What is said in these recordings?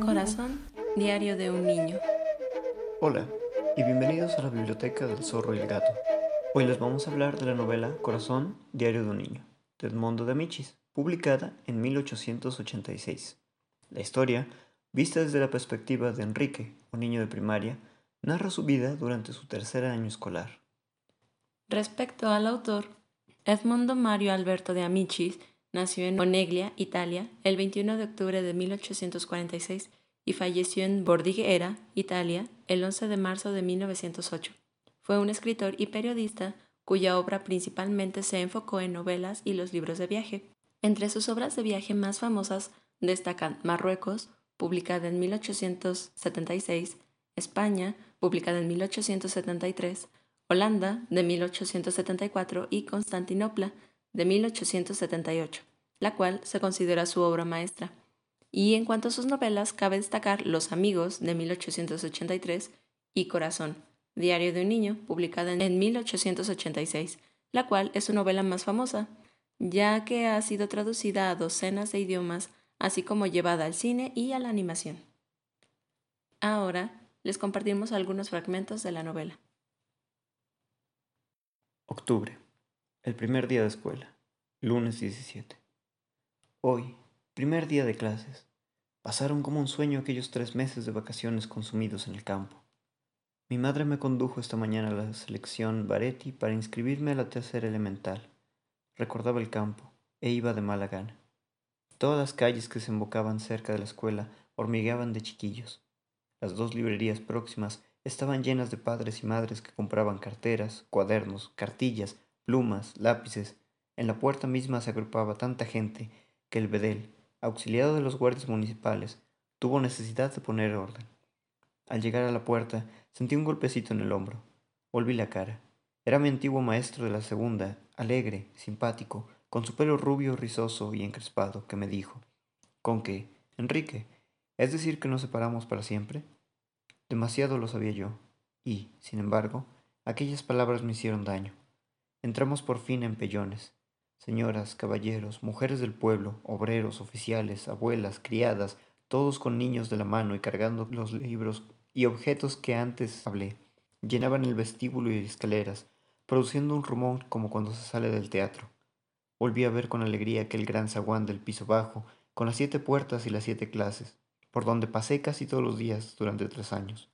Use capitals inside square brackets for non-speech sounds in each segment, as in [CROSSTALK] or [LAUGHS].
Corazón, diario de un niño. Hola y bienvenidos a la Biblioteca del Zorro y el Gato. Hoy les vamos a hablar de la novela Corazón, diario de un niño, de Edmondo de Amicis, publicada en 1886. La historia, vista desde la perspectiva de Enrique, un niño de primaria, narra su vida durante su tercer año escolar. Respecto al autor, Edmondo Mario Alberto de Amicis nació en Oneglia, Italia, el 21 de octubre de 1846 y falleció en Bordighera, Italia, el 11 de marzo de 1908. Fue un escritor y periodista cuya obra principalmente se enfocó en novelas y los libros de viaje. Entre sus obras de viaje más famosas destacan Marruecos, publicada en 1876, España, publicada en 1873, Holanda, de 1874, y Constantinopla, de 1878, la cual se considera su obra maestra. Y en cuanto a sus novelas, cabe destacar Los Amigos, de 1883, y Corazón, Diario de un Niño, publicada en 1886, la cual es su novela más famosa, ya que ha sido traducida a docenas de idiomas, así como llevada al cine y a la animación. Ahora les compartimos algunos fragmentos de la novela. Octubre. El primer día de escuela. Lunes 17. Hoy, primer día de clases. Pasaron como un sueño aquellos tres meses de vacaciones consumidos en el campo. Mi madre me condujo esta mañana a la selección Baretti para inscribirme a la tercera elemental. Recordaba el campo e iba de mala gana. Todas las calles que se embocaban cerca de la escuela hormigueaban de chiquillos. Las dos librerías próximas estaban llenas de padres y madres que compraban carteras, cuadernos, cartillas, plumas, lápices. En la puerta misma se agrupaba tanta gente que el bedel, auxiliado de los guardias municipales, tuvo necesidad de poner orden. Al llegar a la puerta, sentí un golpecito en el hombro. Volví la cara. Era mi antiguo maestro de la segunda, alegre, simpático, con su pelo rubio, rizoso y encrespado, que me dijo, ¿Con qué? Enrique, ¿es decir que nos separamos para siempre? Demasiado lo sabía yo, y, sin embargo, aquellas palabras me hicieron daño. Entramos por fin en pellones, señoras, caballeros, mujeres del pueblo, obreros, oficiales, abuelas, criadas, todos con niños de la mano y cargando los libros y objetos que antes hablé, llenaban el vestíbulo y escaleras, produciendo un rumor como cuando se sale del teatro. Volví a ver con alegría aquel gran zaguán del piso bajo, con las siete puertas y las siete clases, por donde pasé casi todos los días durante tres años.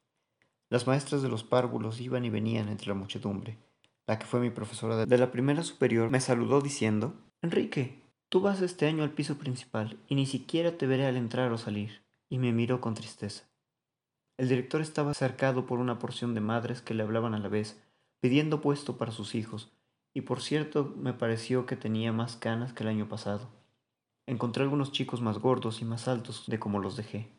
Las maestras de los párvulos iban y venían entre la muchedumbre, la que fue mi profesora de la primera superior, me saludó diciendo, Enrique, tú vas este año al piso principal y ni siquiera te veré al entrar o salir, y me miró con tristeza. El director estaba cercado por una porción de madres que le hablaban a la vez, pidiendo puesto para sus hijos, y por cierto me pareció que tenía más canas que el año pasado. Encontré algunos chicos más gordos y más altos de como los dejé.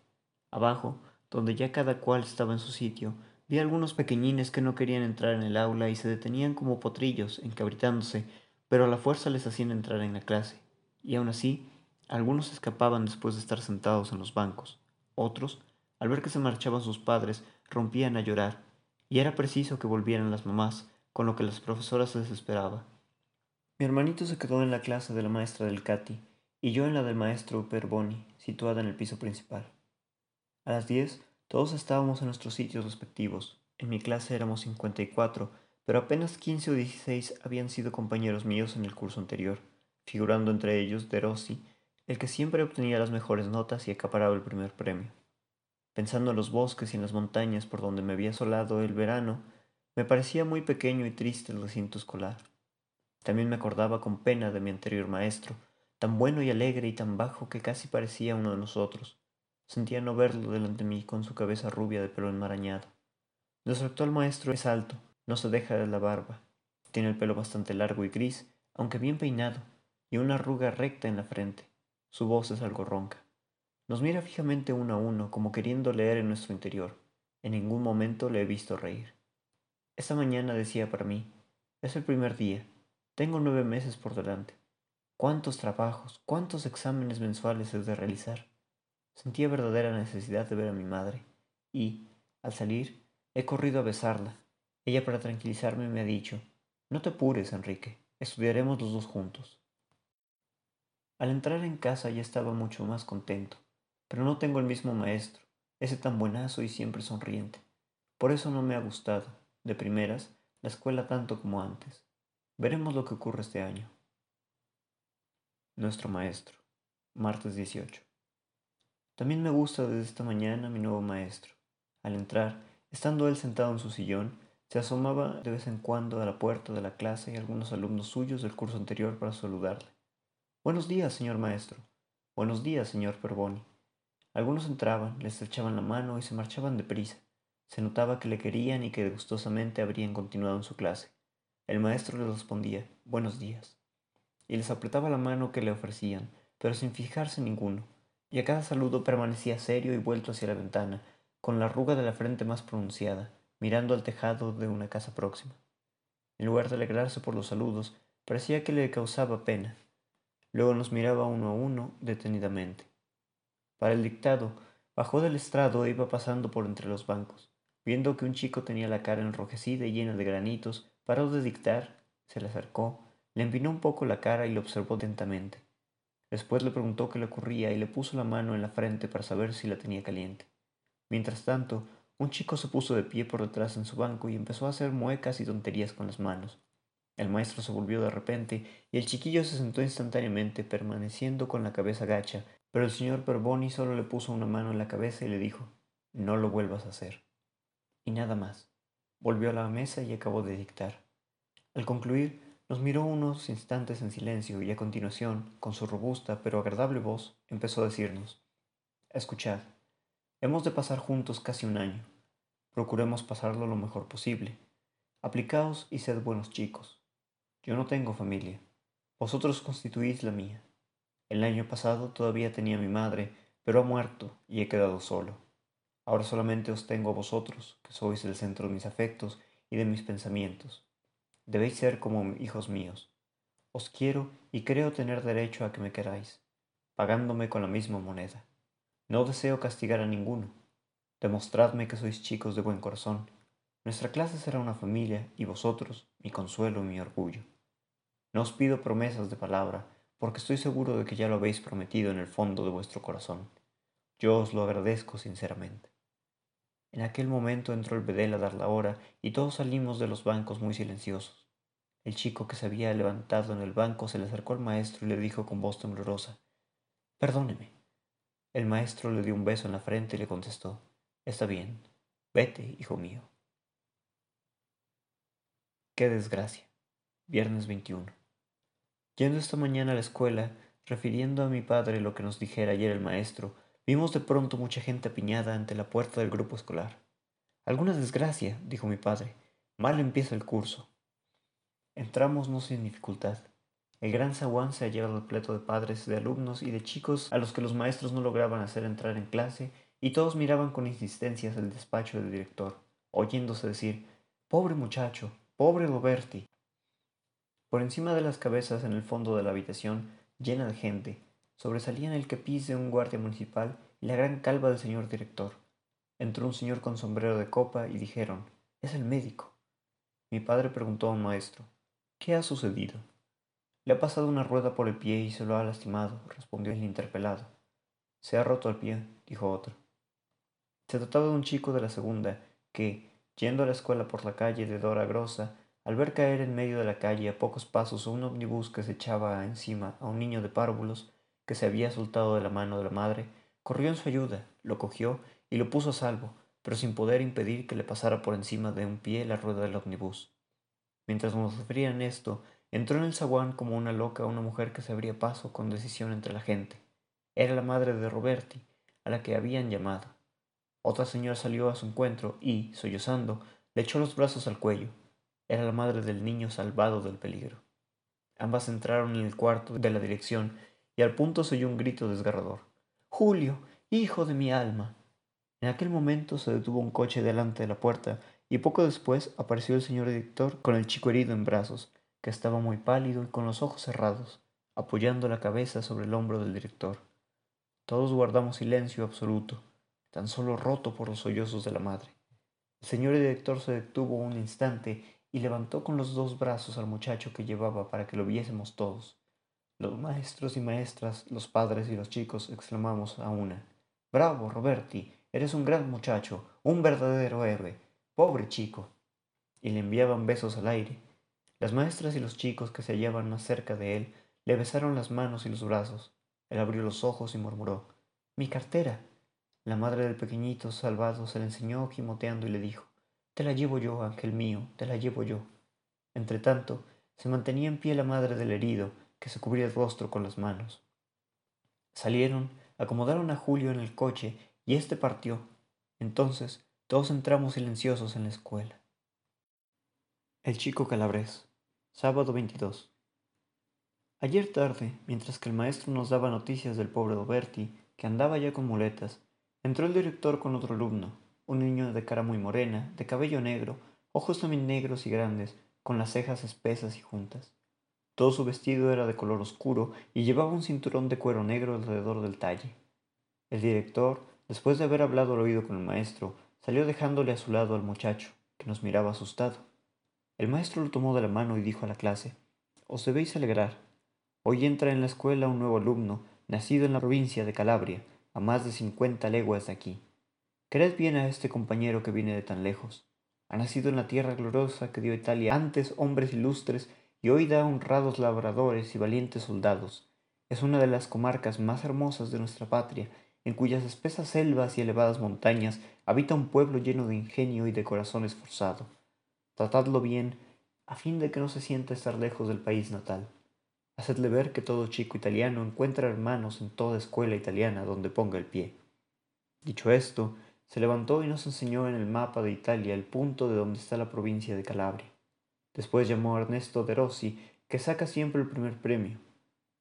Abajo, donde ya cada cual estaba en su sitio, Vi algunos pequeñines que no querían entrar en el aula y se detenían como potrillos, encabritándose, pero a la fuerza les hacían entrar en la clase. Y aún así, algunos escapaban después de estar sentados en los bancos. Otros, al ver que se marchaban sus padres, rompían a llorar, y era preciso que volvieran las mamás, con lo que las profesoras se desesperaba. Mi hermanito se quedó en la clase de la maestra del Cati, y yo en la del maestro Perboni, situada en el piso principal. A las diez todos estábamos en nuestros sitios respectivos. En mi clase éramos 54, pero apenas 15 o 16 habían sido compañeros míos en el curso anterior, figurando entre ellos De Rossi, el que siempre obtenía las mejores notas y acaparaba el primer premio. Pensando en los bosques y en las montañas por donde me había asolado el verano, me parecía muy pequeño y triste el recinto escolar. También me acordaba con pena de mi anterior maestro, tan bueno y alegre y tan bajo que casi parecía uno de nosotros, Sentía no verlo delante de mí con su cabeza rubia de pelo enmarañado. Nuestro actual maestro es alto, no se deja de la barba. Tiene el pelo bastante largo y gris, aunque bien peinado, y una arruga recta en la frente. Su voz es algo ronca. Nos mira fijamente uno a uno, como queriendo leer en nuestro interior. En ningún momento le he visto reír. Esta mañana decía para mí, es el primer día, tengo nueve meses por delante. ¿Cuántos trabajos, cuántos exámenes mensuales he de realizar? Sentía verdadera necesidad de ver a mi madre, y, al salir, he corrido a besarla. Ella para tranquilizarme me ha dicho, no te apures, Enrique, Estudiaremos los dos juntos. Al entrar en casa ya estaba mucho más contento, pero no tengo el mismo maestro, ese tan buenazo y siempre sonriente. Por eso no me ha gustado, de primeras, la escuela tanto como antes. Veremos lo que ocurre este año. Nuestro maestro, martes 18. También me gusta desde esta mañana mi nuevo maestro. Al entrar, estando él sentado en su sillón, se asomaba de vez en cuando a la puerta de la clase y algunos alumnos suyos del curso anterior para saludarle. Buenos días, señor maestro. Buenos días, señor Perboni. Algunos entraban, le estrechaban la mano y se marchaban deprisa. Se notaba que le querían y que gustosamente habrían continuado en su clase. El maestro les respondía, buenos días, y les apretaba la mano que le ofrecían, pero sin fijarse ninguno, y a cada saludo permanecía serio y vuelto hacia la ventana, con la arruga de la frente más pronunciada, mirando al tejado de una casa próxima. En lugar de alegrarse por los saludos, parecía que le causaba pena. Luego nos miraba uno a uno detenidamente. Para el dictado, bajó del estrado e iba pasando por entre los bancos. Viendo que un chico tenía la cara enrojecida y llena de granitos, paró de dictar, se le acercó, le empinó un poco la cara y lo observó atentamente. Después le preguntó qué le ocurría y le puso la mano en la frente para saber si la tenía caliente. Mientras tanto, un chico se puso de pie por detrás en su banco y empezó a hacer muecas y tonterías con las manos. El maestro se volvió de repente y el chiquillo se sentó instantáneamente, permaneciendo con la cabeza gacha, pero el señor Perboni solo le puso una mano en la cabeza y le dijo, no lo vuelvas a hacer. Y nada más. Volvió a la mesa y acabó de dictar. Al concluir, nos miró unos instantes en silencio y a continuación, con su robusta pero agradable voz, empezó a decirnos, Escuchad, hemos de pasar juntos casi un año. Procuremos pasarlo lo mejor posible. Aplicaos y sed buenos chicos. Yo no tengo familia. Vosotros constituís la mía. El año pasado todavía tenía mi madre, pero ha muerto y he quedado solo. Ahora solamente os tengo a vosotros, que sois el centro de mis afectos y de mis pensamientos. Debéis ser como hijos míos. Os quiero y creo tener derecho a que me queráis, pagándome con la misma moneda. No deseo castigar a ninguno, Demostradme que sois chicos de buen corazón. Nuestra clase será una familia y vosotros mi consuelo y mi orgullo. No os pido promesas de palabra, porque estoy seguro de que ya lo habéis prometido en el fondo de vuestro corazón. Yo os lo agradezco sinceramente. En aquel momento entró el bedel a dar la hora y todos salimos de los bancos muy silenciosos. El chico que se había levantado en el banco se le acercó al maestro y le dijo con voz temblorosa, Perdóneme. El maestro le dio un beso en la frente y le contestó, Está bien, vete, hijo mío. Qué desgracia. Viernes 21. Yendo esta mañana a la escuela, refiriendo a mi padre lo que nos dijera ayer el maestro, vimos de pronto mucha gente apiñada ante la puerta del grupo escolar. Alguna desgracia, dijo mi padre. Mal empieza el curso. Entramos no sin dificultad. El gran zaguán se hallaba repleto de padres, de alumnos y de chicos a los que los maestros no lograban hacer entrar en clase y todos miraban con insistencias el despacho del director, oyéndose decir, Pobre muchacho, pobre Roberti. Por encima de las cabezas en el fondo de la habitación, llena de gente, sobresalían el kepiz de un guardia municipal y la gran calva del señor director. Entró un señor con sombrero de copa y dijeron, es el médico. Mi padre preguntó a un maestro, ¿qué ha sucedido? Le ha pasado una rueda por el pie y se lo ha lastimado, respondió el interpelado. Se ha roto el pie, dijo otro. Se trataba de un chico de la segunda, que, yendo a la escuela por la calle de Dora Grosa, al ver caer en medio de la calle a pocos pasos un omnibus que se echaba encima a un niño de párvulos que se había soltado de la mano de la madre, corrió en su ayuda, lo cogió y lo puso a salvo, pero sin poder impedir que le pasara por encima de un pie la rueda del omnibus. Mientras nos sufrían esto, entró en el zaguán como una loca una mujer que se abría paso con decisión entre la gente. Era la madre de Roberti, a la que habían llamado. Otra señora salió a su encuentro y, sollozando, le echó los brazos al cuello. Era la madre del niño salvado del peligro. Ambas entraron en el cuarto de la dirección y al punto se oyó un grito desgarrador. Julio, hijo de mi alma. En aquel momento se detuvo un coche delante de la puerta y poco después apareció el señor director con el chico herido en brazos, que estaba muy pálido y con los ojos cerrados, apoyando la cabeza sobre el hombro del director. Todos guardamos silencio absoluto tan solo roto por los sollozos de la madre. El señor director se detuvo un instante y levantó con los dos brazos al muchacho que llevaba para que lo viésemos todos. Los maestros y maestras, los padres y los chicos exclamamos a una. Bravo, Roberti, eres un gran muchacho, un verdadero héroe. Pobre chico. Y le enviaban besos al aire. Las maestras y los chicos que se hallaban más cerca de él le besaron las manos y los brazos. Él abrió los ojos y murmuró Mi cartera. La madre del pequeñito salvado se le enseñó gimoteando y le dijo Te la llevo yo, ángel mío, te la llevo yo. Entretanto, se mantenía en pie la madre del herido, que se cubría el rostro con las manos. Salieron, acomodaron a Julio en el coche y éste partió. Entonces todos entramos silenciosos en la escuela. El chico calabrés, sábado 22. Ayer tarde, mientras que el maestro nos daba noticias del pobre Doberti, que andaba ya con muletas, entró el director con otro alumno, un niño de cara muy morena, de cabello negro, ojos también negros y grandes, con las cejas espesas y juntas. Todo su vestido era de color oscuro y llevaba un cinturón de cuero negro alrededor del talle. El director, después de haber hablado al oído con el maestro, salió dejándole a su lado al muchacho, que nos miraba asustado. El maestro lo tomó de la mano y dijo a la clase, Os debéis alegrar. Hoy entra en la escuela un nuevo alumno, nacido en la provincia de Calabria, a más de cincuenta leguas de aquí. Quered bien a este compañero que viene de tan lejos. Ha nacido en la tierra gloriosa que dio Italia antes hombres ilustres y hoy da honrados labradores y valientes soldados. Es una de las comarcas más hermosas de nuestra patria, en cuyas espesas selvas y elevadas montañas habita un pueblo lleno de ingenio y de corazón esforzado. Tratadlo bien, a fin de que no se sienta estar lejos del país natal. Hacedle ver que todo chico italiano encuentra hermanos en toda escuela italiana donde ponga el pie. Dicho esto, se levantó y nos enseñó en el mapa de Italia el punto de donde está la provincia de Calabria. Después llamó a Ernesto Derossi, que saca siempre el primer premio.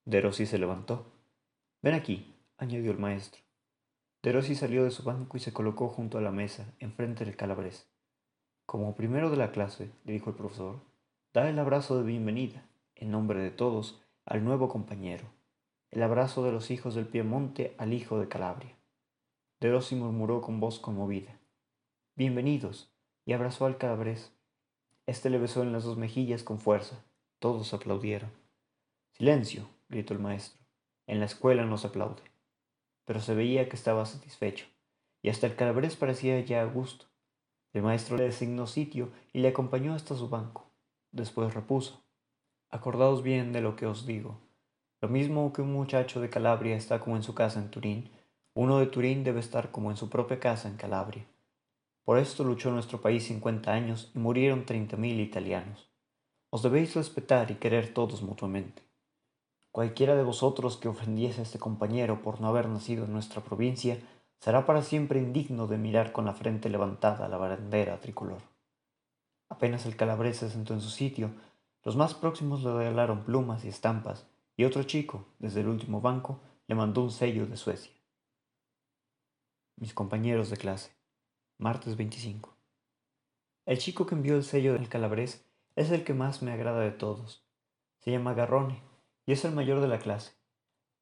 Derossi se levantó. Ven aquí, añadió el maestro. Derossi salió de su banco y se colocó junto a la mesa, enfrente del calabrés. Como primero de la clase, le dijo el profesor, da el abrazo de bienvenida, en nombre de todos, al nuevo compañero. El abrazo de los hijos del Piemonte al hijo de Calabria. Derossi murmuró con voz conmovida. Bienvenidos, y abrazó al calabrés, este le besó en las dos mejillas con fuerza. Todos aplaudieron. Silencio, gritó el maestro. En la escuela no se aplaude. Pero se veía que estaba satisfecho, y hasta el calabrés parecía ya a gusto. El maestro le designó sitio y le acompañó hasta su banco. Después repuso. Acordaos bien de lo que os digo. Lo mismo que un muchacho de Calabria está como en su casa en Turín, uno de Turín debe estar como en su propia casa en Calabria. Por esto luchó nuestro país cincuenta años y murieron treinta mil italianos. Os debéis respetar y querer todos mutuamente. Cualquiera de vosotros que ofendiese a este compañero por no haber nacido en nuestra provincia será para siempre indigno de mirar con la frente levantada la bandera tricolor. Apenas el calabrés se sentó en su sitio, los más próximos le regalaron plumas y estampas, y otro chico, desde el último banco, le mandó un sello de Suecia. Mis compañeros de clase martes 25. El chico que envió el sello del calabrés es el que más me agrada de todos. Se llama Garrone y es el mayor de la clase.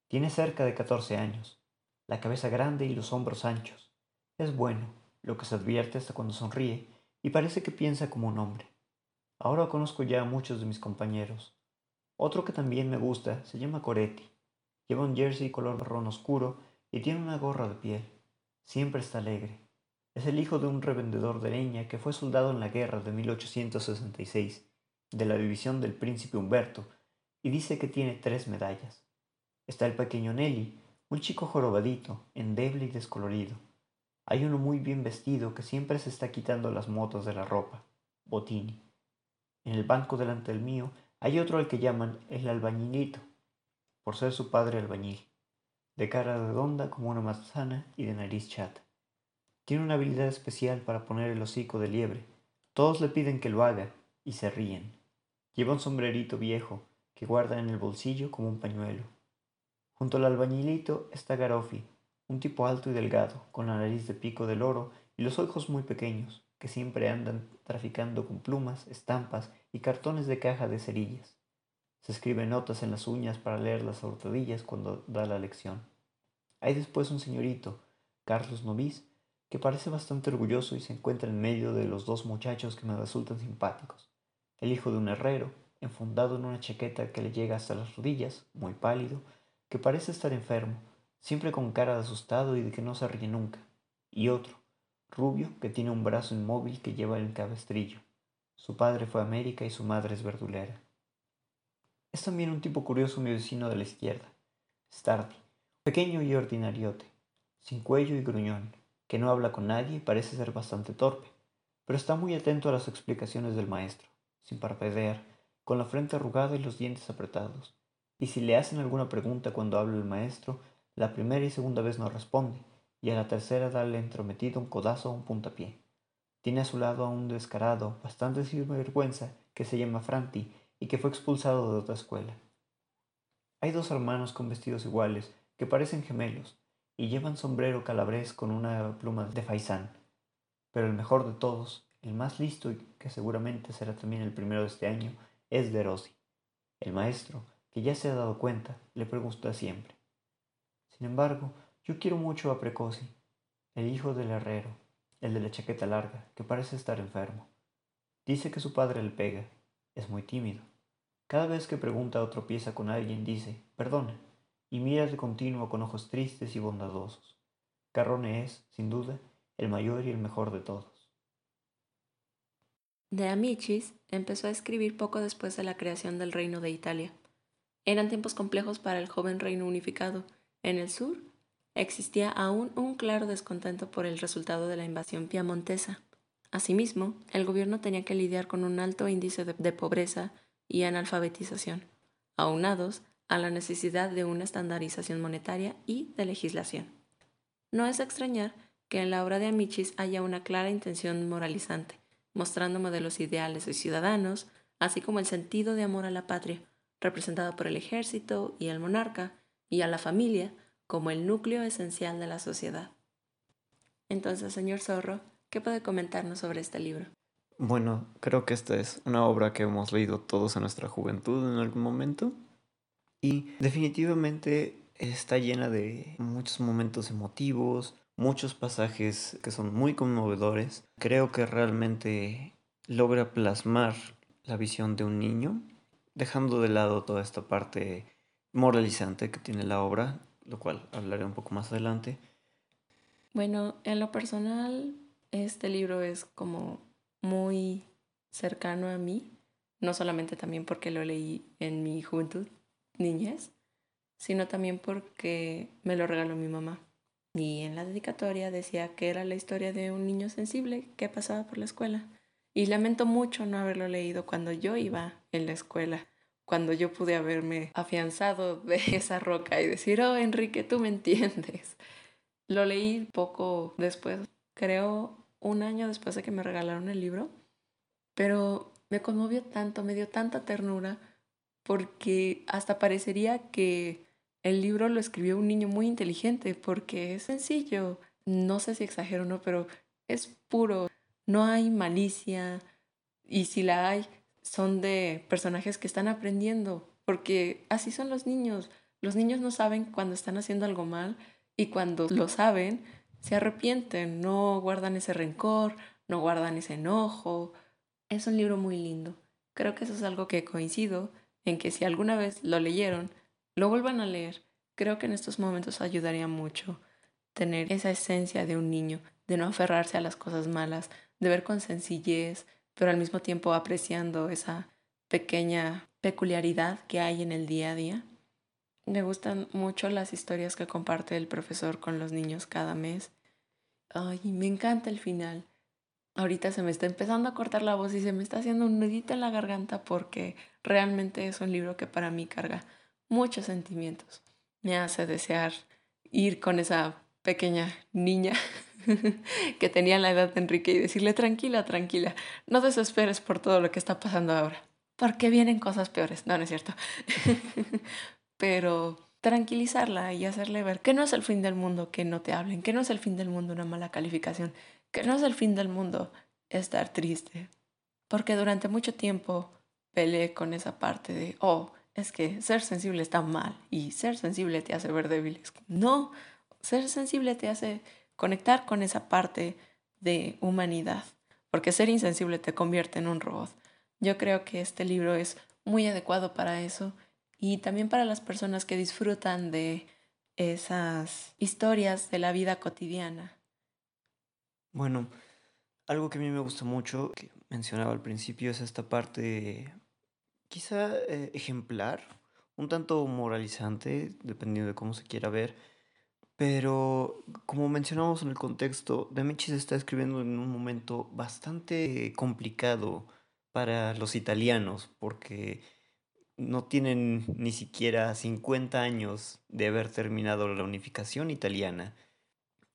Tiene cerca de 14 años, la cabeza grande y los hombros anchos. Es bueno, lo que se advierte hasta cuando sonríe, y parece que piensa como un hombre. Ahora conozco ya a muchos de mis compañeros. Otro que también me gusta se llama Coretti. Lleva un jersey color marrón oscuro y tiene una gorra de piel. Siempre está alegre. Es el hijo de un revendedor de leña que fue soldado en la guerra de 1866 de la división del príncipe Humberto y dice que tiene tres medallas. Está el pequeño Nelly, un chico jorobadito, endeble y descolorido. Hay uno muy bien vestido que siempre se está quitando las motas de la ropa, Botini. En el banco delante del mío hay otro al que llaman el albañilito, por ser su padre albañil, de cara redonda como una manzana y de nariz chata. Tiene una habilidad especial para poner el hocico de liebre. Todos le piden que lo haga y se ríen. Lleva un sombrerito viejo que guarda en el bolsillo como un pañuelo. Junto al albañilito está Garofi, un tipo alto y delgado, con la nariz de pico del oro y los ojos muy pequeños, que siempre andan traficando con plumas, estampas y cartones de caja de cerillas. Se escribe notas en las uñas para leer las hurtadillas cuando da la lección. Hay después un señorito, Carlos Novis, que parece bastante orgulloso y se encuentra en medio de los dos muchachos que me resultan simpáticos. el hijo de un herrero, enfundado en una chaqueta que le llega hasta las rodillas, muy pálido, que parece estar enfermo, siempre con cara de asustado y de que no se ríe nunca, y otro, rubio, que tiene un brazo inmóvil que lleva el cabestrillo. Su padre fue a América y su madre es verdulera. Es también un tipo curioso mi vecino de la izquierda, Stardy, pequeño y ordinariote, sin cuello y gruñón, que no habla con nadie y parece ser bastante torpe, pero está muy atento a las explicaciones del maestro, sin parpadear, con la frente arrugada y los dientes apretados. Y si le hacen alguna pregunta cuando habla el maestro, la primera y segunda vez no responde, y a la tercera dale entrometido un codazo o un puntapié. Tiene a su lado a un descarado, bastante vergüenza, que se llama Franti y que fue expulsado de otra escuela. Hay dos hermanos con vestidos iguales, que parecen gemelos, y llevan sombrero calabrés con una pluma de faisán. Pero el mejor de todos, el más listo y que seguramente será también el primero de este año, es Derossi. El maestro, que ya se ha dado cuenta, le pregunta siempre. Sin embargo, yo quiero mucho a Precoci, el hijo del herrero, el de la chaqueta larga, que parece estar enfermo. Dice que su padre le pega, es muy tímido. Cada vez que pregunta o tropieza con alguien dice, perdona, y mira de continuo con ojos tristes y bondadosos. Carrone es, sin duda, el mayor y el mejor de todos. De Amicis empezó a escribir poco después de la creación del Reino de Italia. Eran tiempos complejos para el joven reino unificado. En el sur existía aún un claro descontento por el resultado de la invasión piamontesa. Asimismo, el gobierno tenía que lidiar con un alto índice de, de pobreza y analfabetización, aunados a la necesidad de una estandarización monetaria y de legislación. No es extrañar que en la obra de Amichis haya una clara intención moralizante, mostrando modelos ideales de ciudadanos, así como el sentido de amor a la patria, representado por el ejército y el monarca, y a la familia como el núcleo esencial de la sociedad. Entonces, señor Zorro, ¿qué puede comentarnos sobre este libro? Bueno, creo que esta es una obra que hemos leído todos en nuestra juventud en algún momento y definitivamente está llena de muchos momentos emotivos, muchos pasajes que son muy conmovedores. Creo que realmente logra plasmar la visión de un niño, dejando de lado toda esta parte moralizante que tiene la obra, lo cual hablaré un poco más adelante. Bueno, en lo personal, este libro es como muy cercano a mí, no solamente también porque lo leí en mi juventud, niñez, sino también porque me lo regaló mi mamá. Y en la dedicatoria decía que era la historia de un niño sensible que pasaba por la escuela. Y lamento mucho no haberlo leído cuando yo iba en la escuela, cuando yo pude haberme afianzado de [LAUGHS] esa roca y decir, oh Enrique, tú me entiendes. Lo leí poco después, creo un año después de que me regalaron el libro, pero me conmovió tanto, me dio tanta ternura, porque hasta parecería que el libro lo escribió un niño muy inteligente, porque es sencillo, no sé si exagero o no, pero es puro, no hay malicia, y si la hay, son de personajes que están aprendiendo, porque así son los niños. Los niños no saben cuando están haciendo algo mal y cuando lo saben, se arrepienten, no guardan ese rencor, no guardan ese enojo. Es un libro muy lindo. Creo que eso es algo que coincido en que si alguna vez lo leyeron, lo vuelvan a leer. Creo que en estos momentos ayudaría mucho tener esa esencia de un niño, de no aferrarse a las cosas malas, de ver con sencillez, pero al mismo tiempo apreciando esa pequeña peculiaridad que hay en el día a día. Me gustan mucho las historias que comparte el profesor con los niños cada mes. Ay, me encanta el final. Ahorita se me está empezando a cortar la voz y se me está haciendo un nudito en la garganta porque realmente es un libro que para mí carga muchos sentimientos. Me hace desear ir con esa pequeña niña [LAUGHS] que tenía la edad de Enrique y decirle tranquila, tranquila, no desesperes por todo lo que está pasando ahora, porque vienen cosas peores. No, no es cierto. [LAUGHS] pero tranquilizarla y hacerle ver que no es el fin del mundo que no te hablen, que no es el fin del mundo una mala calificación, que no es el fin del mundo estar triste. Porque durante mucho tiempo peleé con esa parte de, oh, es que ser sensible está mal y ser sensible te hace ver débiles. No, ser sensible te hace conectar con esa parte de humanidad, porque ser insensible te convierte en un robot. Yo creo que este libro es muy adecuado para eso y también para las personas que disfrutan de esas historias de la vida cotidiana. Bueno, algo que a mí me gusta mucho, que mencionaba al principio, es esta parte quizá eh, ejemplar, un tanto moralizante, dependiendo de cómo se quiera ver, pero como mencionamos en el contexto, se está escribiendo en un momento bastante complicado para los italianos, porque no tienen ni siquiera 50 años de haber terminado la unificación italiana.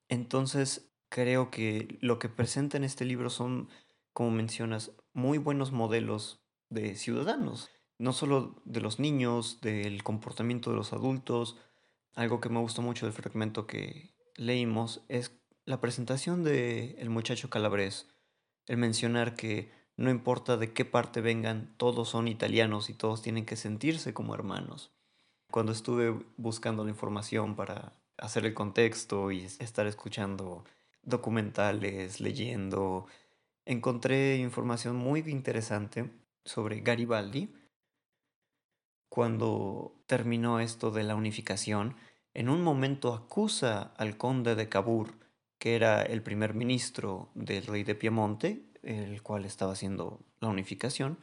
Entonces, creo que lo que presenta en este libro son, como mencionas, muy buenos modelos de ciudadanos, no solo de los niños, del comportamiento de los adultos. Algo que me gustó mucho del fragmento que leímos es la presentación de el muchacho calabrés, el mencionar que no importa de qué parte vengan, todos son italianos y todos tienen que sentirse como hermanos. Cuando estuve buscando la información para hacer el contexto y estar escuchando documentales, leyendo, encontré información muy interesante sobre Garibaldi. Cuando terminó esto de la unificación, en un momento acusa al conde de Cabur, que era el primer ministro del rey de Piemonte, el cual estaba haciendo la unificación,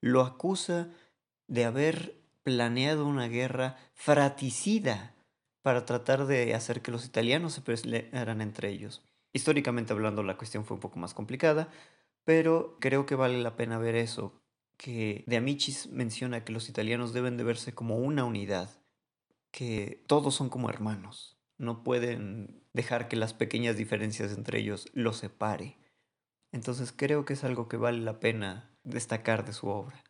lo acusa de haber planeado una guerra fratricida para tratar de hacer que los italianos se pelearan entre ellos. Históricamente hablando, la cuestión fue un poco más complicada, pero creo que vale la pena ver eso, que De Amicis menciona que los italianos deben de verse como una unidad, que todos son como hermanos, no pueden dejar que las pequeñas diferencias entre ellos los separe. Entonces creo que es algo que vale la pena destacar de su obra.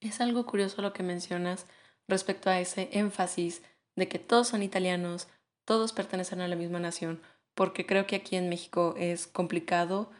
Es algo curioso lo que mencionas respecto a ese énfasis de que todos son italianos, todos pertenecen a la misma nación, porque creo que aquí en México es complicado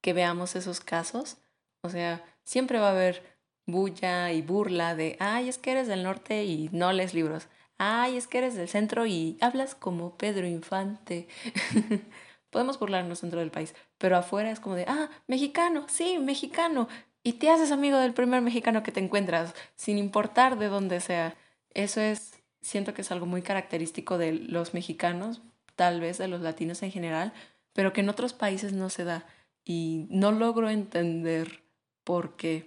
que veamos esos casos. O sea, siempre va a haber bulla y burla de, ay, es que eres del norte y no lees libros. Ay, es que eres del centro y hablas como Pedro Infante. [LAUGHS] Podemos burlarnos dentro del país, pero afuera es como de, ah, mexicano, sí, mexicano. Y te haces amigo del primer mexicano que te encuentras, sin importar de dónde sea. Eso es, siento que es algo muy característico de los mexicanos, tal vez de los latinos en general, pero que en otros países no se da. Y no logro entender por qué.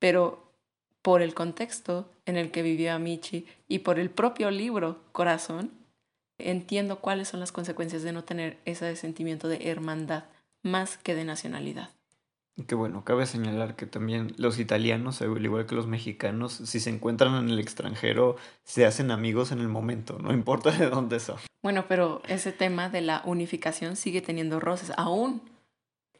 Pero por el contexto en el que vivió Amici y por el propio libro Corazón, entiendo cuáles son las consecuencias de no tener ese sentimiento de hermandad más que de nacionalidad. Que bueno, cabe señalar que también los italianos, al igual que los mexicanos, si se encuentran en el extranjero, se hacen amigos en el momento, no importa de dónde son. Bueno, pero ese tema de la unificación sigue teniendo roces, aún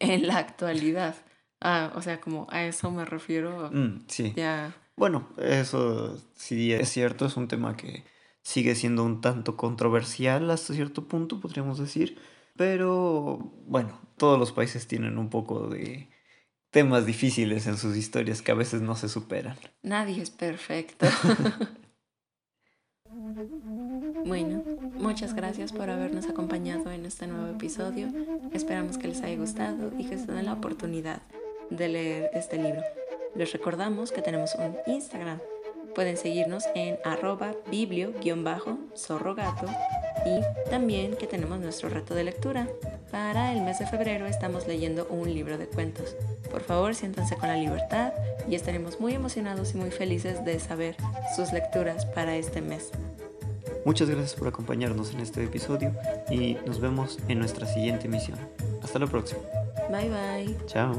en la actualidad. Ah, o sea, como a eso me refiero. Mm, sí. Ya. Bueno, eso sí es cierto, es un tema que sigue siendo un tanto controversial hasta cierto punto, podríamos decir. Pero bueno, todos los países tienen un poco de temas difíciles en sus historias que a veces no se superan. Nadie es perfecto. [LAUGHS] bueno, muchas gracias por habernos acompañado en este nuevo episodio. Esperamos que les haya gustado y que se den la oportunidad de leer este libro. Les recordamos que tenemos un Instagram Pueden seguirnos en arroba biblio-zorrogato y también que tenemos nuestro reto de lectura. Para el mes de febrero estamos leyendo un libro de cuentos. Por favor, siéntanse con la libertad y estaremos muy emocionados y muy felices de saber sus lecturas para este mes. Muchas gracias por acompañarnos en este episodio y nos vemos en nuestra siguiente emisión. Hasta la próxima. Bye bye. Chao.